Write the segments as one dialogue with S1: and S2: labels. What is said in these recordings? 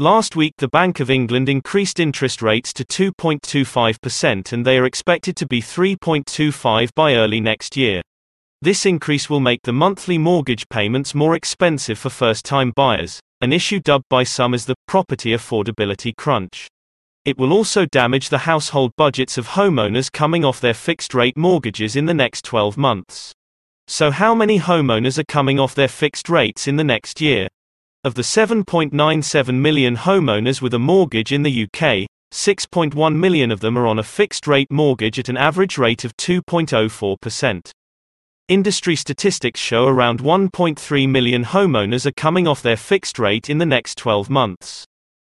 S1: Last week the Bank of England increased interest rates to 2.25% and they are expected to be 3.25 by early next year. This increase will make the monthly mortgage payments more expensive for first-time buyers, an issue dubbed by some as the property affordability crunch. It will also damage the household budgets of homeowners coming off their fixed-rate mortgages in the next 12 months. So how many homeowners are coming off their fixed rates in the next year? Of the 7.97 million homeowners with a mortgage in the UK, 6.1 million of them are on a fixed rate mortgage at an average rate of 2.04%. Industry statistics show around 1.3 million homeowners are coming off their fixed rate in the next 12 months.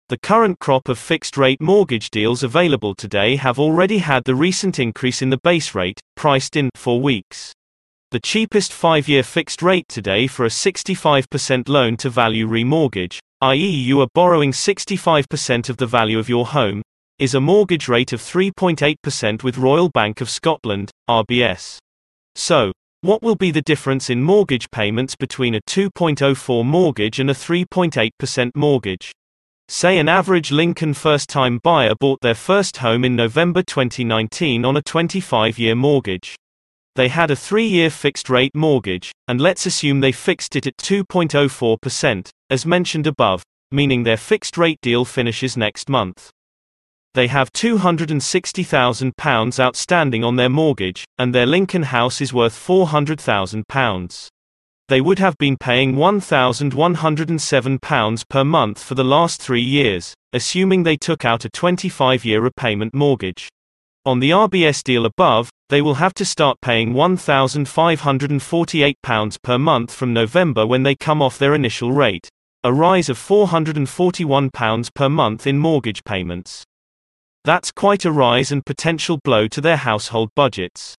S1: The current crop of fixed rate mortgage deals available today have already had the recent increase in the base rate, priced in for weeks. The cheapest five-year fixed rate today for a 65% loan to value remortgage, i.e. you are borrowing 65% of the value of your home, is a mortgage rate of 3.8% with Royal Bank of Scotland, RBS. So, what will be the difference in mortgage payments between a 2.04 mortgage and a 3.8% mortgage? Say an average Lincoln first-time buyer bought their first home in November 2019 on a 25-year mortgage. They had a three-year fixed-rate mortgage, and let's assume they fixed it at 2.04%, as mentioned above, meaning their fixed-rate deal finishes next month. They have £260,000 outstanding on their mortgage, and their Lincoln house is worth £400,000. They would have been paying £1,107 per month for the last three years, assuming they took out a 25-year repayment mortgage. On the RBS deal above, they will have to start paying £1,548 per month from November when they come off their initial rate, a rise of £441 per month in mortgage payments. That's quite a rise and potential blow to their household budgets.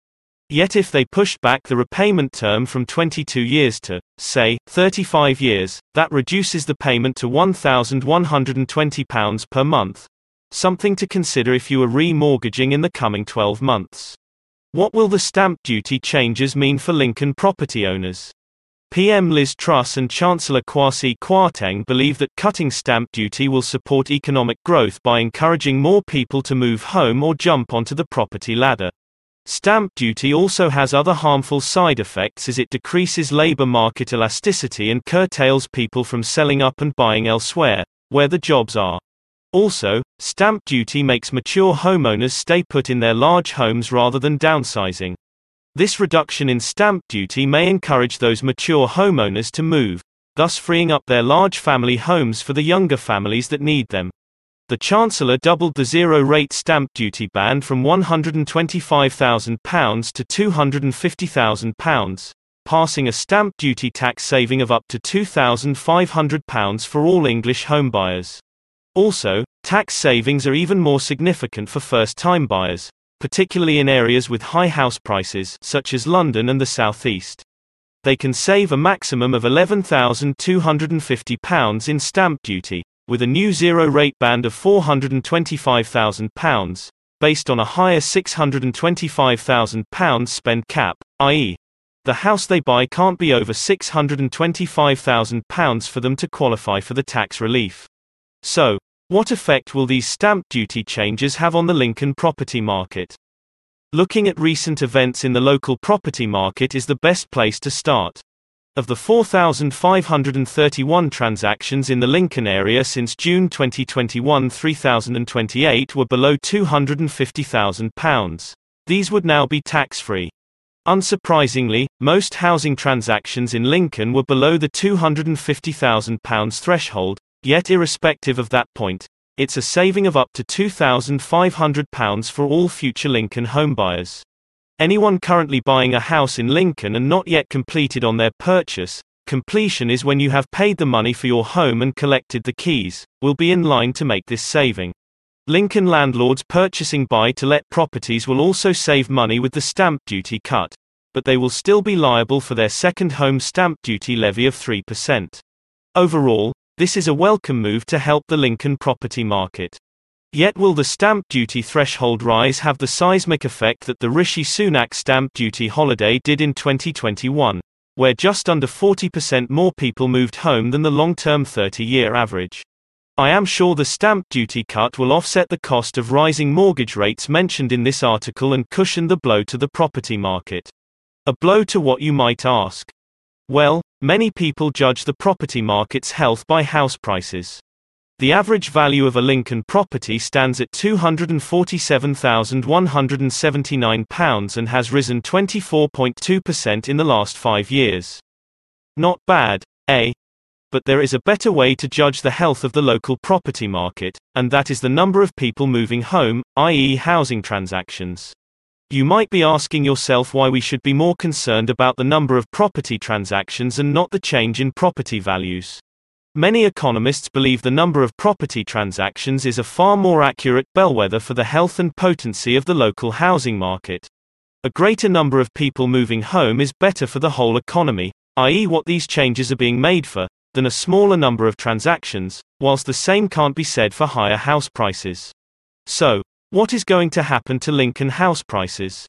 S1: Yet if they pushed back the repayment term from 22 years to, say, 35 years, that reduces the payment to £1,120 per month, Something to consider if you are remortgaging in the coming 12 months. What will the stamp duty changes mean for Lincoln property owners? PM Liz Truss and Chancellor Kwasi Kwarteng believe that cutting stamp duty will support economic growth by encouraging more people to move home or jump onto the property ladder. Stamp duty also has other harmful side effects as it decreases labor market elasticity and curtails people from selling up and buying elsewhere, where the jobs are. Also, stamp duty makes mature homeowners stay put in their large homes rather than downsizing. This reduction in stamp duty may encourage those mature homeowners to move, thus freeing up their large family homes for the younger families that need them. The Chancellor doubled the zero rate stamp duty ban from £125,000 to £250,000, passing a stamp duty tax saving of up to £2,500 for all English homebuyers. Also, tax savings are even more significant for first-time buyers, particularly in areas with high house prices, such as London and the southeast. They can save a maximum of £11,250 in stamp duty, with a new zero-rate band of £425,000, based on a higher £625,000 spend cap, i.e., the house they buy can't be over £625,000 for them to qualify for the tax relief. So, what effect will these stamp duty changes have on the Lincoln property market? Looking at recent events in the local property market is the best place to start. Of the 4,531 transactions in the Lincoln area since June 2021, 3,028 were below £250,000. These would now be tax free. Unsurprisingly, most housing transactions in Lincoln were below the £250,000 threshold, Yet irrespective of that point, it's a saving of up to £2,500 for all future Lincoln homebuyers. Anyone currently buying a house in Lincoln and not yet completed on their purchase, completion is when you have paid the money for your home and collected the keys, will be in line to make this saving. Lincoln landlords purchasing buy to let properties will also save money with the stamp duty cut, but they will still be liable for their second home stamp duty levy of 3%. Overall, this is a welcome move to help the Lincoln property market. Yet will the stamp duty threshold rise have the seismic effect that the Rishi Sunak stamp duty holiday did in 2021, where just under 40% more people moved home than the long-term 30-year average? I am sure the stamp duty cut will offset the cost of rising mortgage rates mentioned in this article and cushion the blow to the property market. A blow to what you might ask? Well, many people judge the property market's health by house prices. The average value of a Lincoln property stands at £247,179 and has risen 24.2% in the last five years. Not bad, eh? But there is a better way to judge the health of the local property market, and that is the number of people moving home, i.e., housing transactions. You might be asking yourself why we should be more concerned about the number of property transactions and not the change in property values. Many economists believe the number of property transactions is a far more accurate bellwether for the health and potency of the local housing market. A greater number of people moving home is better for the whole economy, i.e., what these changes are being made for, than a smaller number of transactions, whilst the same can't be said for higher house prices. So, what is going to happen to Lincoln house prices?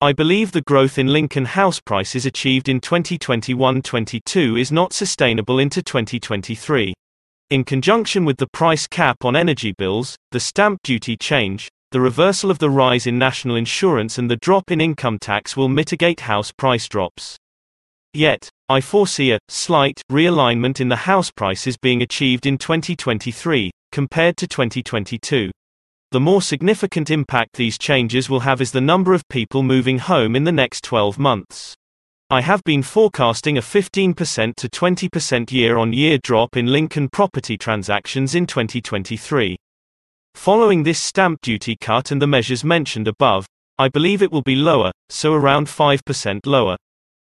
S1: I believe the growth in Lincoln house prices achieved in 2021-22 is not sustainable into 2023. In conjunction with the price cap on energy bills, the stamp duty change, the reversal of the rise in national insurance and the drop in income tax will mitigate house price drops. Yet, I foresee a slight realignment in the house prices being achieved in 2023 compared to 2022. The more significant impact these changes will have is the number of people moving home in the next 12 months. I have been forecasting a 15% to 20% year on year drop in Lincoln property transactions in 2023. Following this stamp duty cut and the measures mentioned above, I believe it will be lower, so around 5% lower.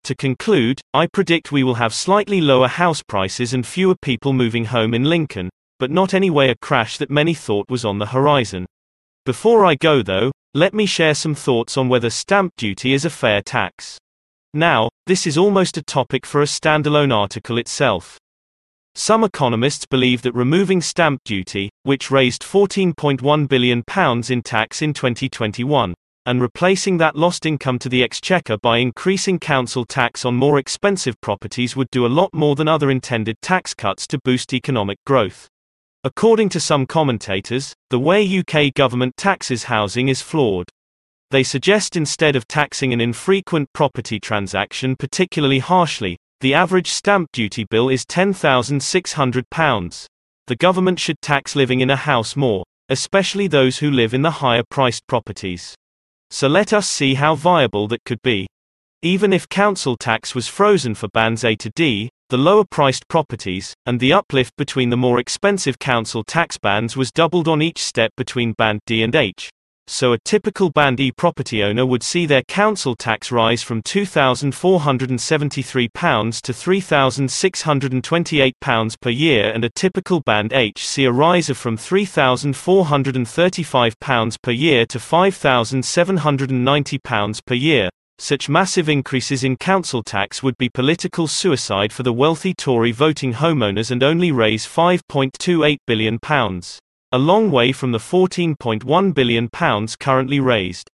S1: To conclude, I predict we will have slightly lower house prices and fewer people moving home in Lincoln, but not anyway a crash that many thought was on the horizon. Before I go though, let me share some thoughts on whether stamp duty is a fair tax. Now, this is almost a topic for a standalone article itself. Some economists believe that removing stamp duty, which raised £14.1 billion in tax in 2021, and replacing that lost income to the exchequer by increasing council tax on more expensive properties would do a lot more than other intended tax cuts to boost economic growth. According to some commentators, the way UK government taxes housing is flawed. They suggest instead of taxing an infrequent property transaction particularly harshly, the average stamp duty bill is £10,600. The government should tax living in a house more, especially those who live in the higher priced properties. So let us see how viable that could be. Even if council tax was frozen for bands A to D, the lower priced properties, and the uplift between the more expensive council tax bands was doubled on each step between band D and H. So a typical band E property owner would see their council tax rise from £2,473 to £3,628 per year and a typical band H see a rise of from £3,435 per year to £5,790 per year. Such massive increases in council tax would be political suicide for the wealthy Tory voting homeowners and only raise £5.28 billion. A long way from the £14.1 billion currently raised.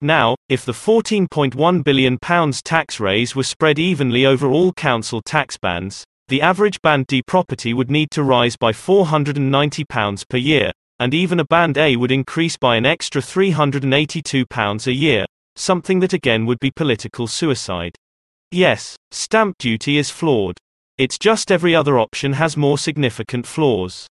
S1: Now, if the £14.1 billion tax raise were spread evenly over all council tax bands, the average Band D property would need to rise by £490 per year, and even a Band A would increase by an extra £382 a year, something that again would be political suicide. Yes, stamp duty is flawed. It's just every other option has more significant flaws.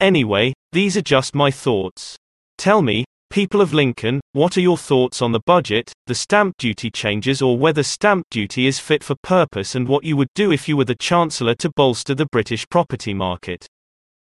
S1: Anyway, these are just my thoughts. Tell me, people of Lincoln, what are your thoughts on the budget, the stamp duty changes, or whether stamp duty is fit for purpose and what you would do if you were the Chancellor to bolster the British property market?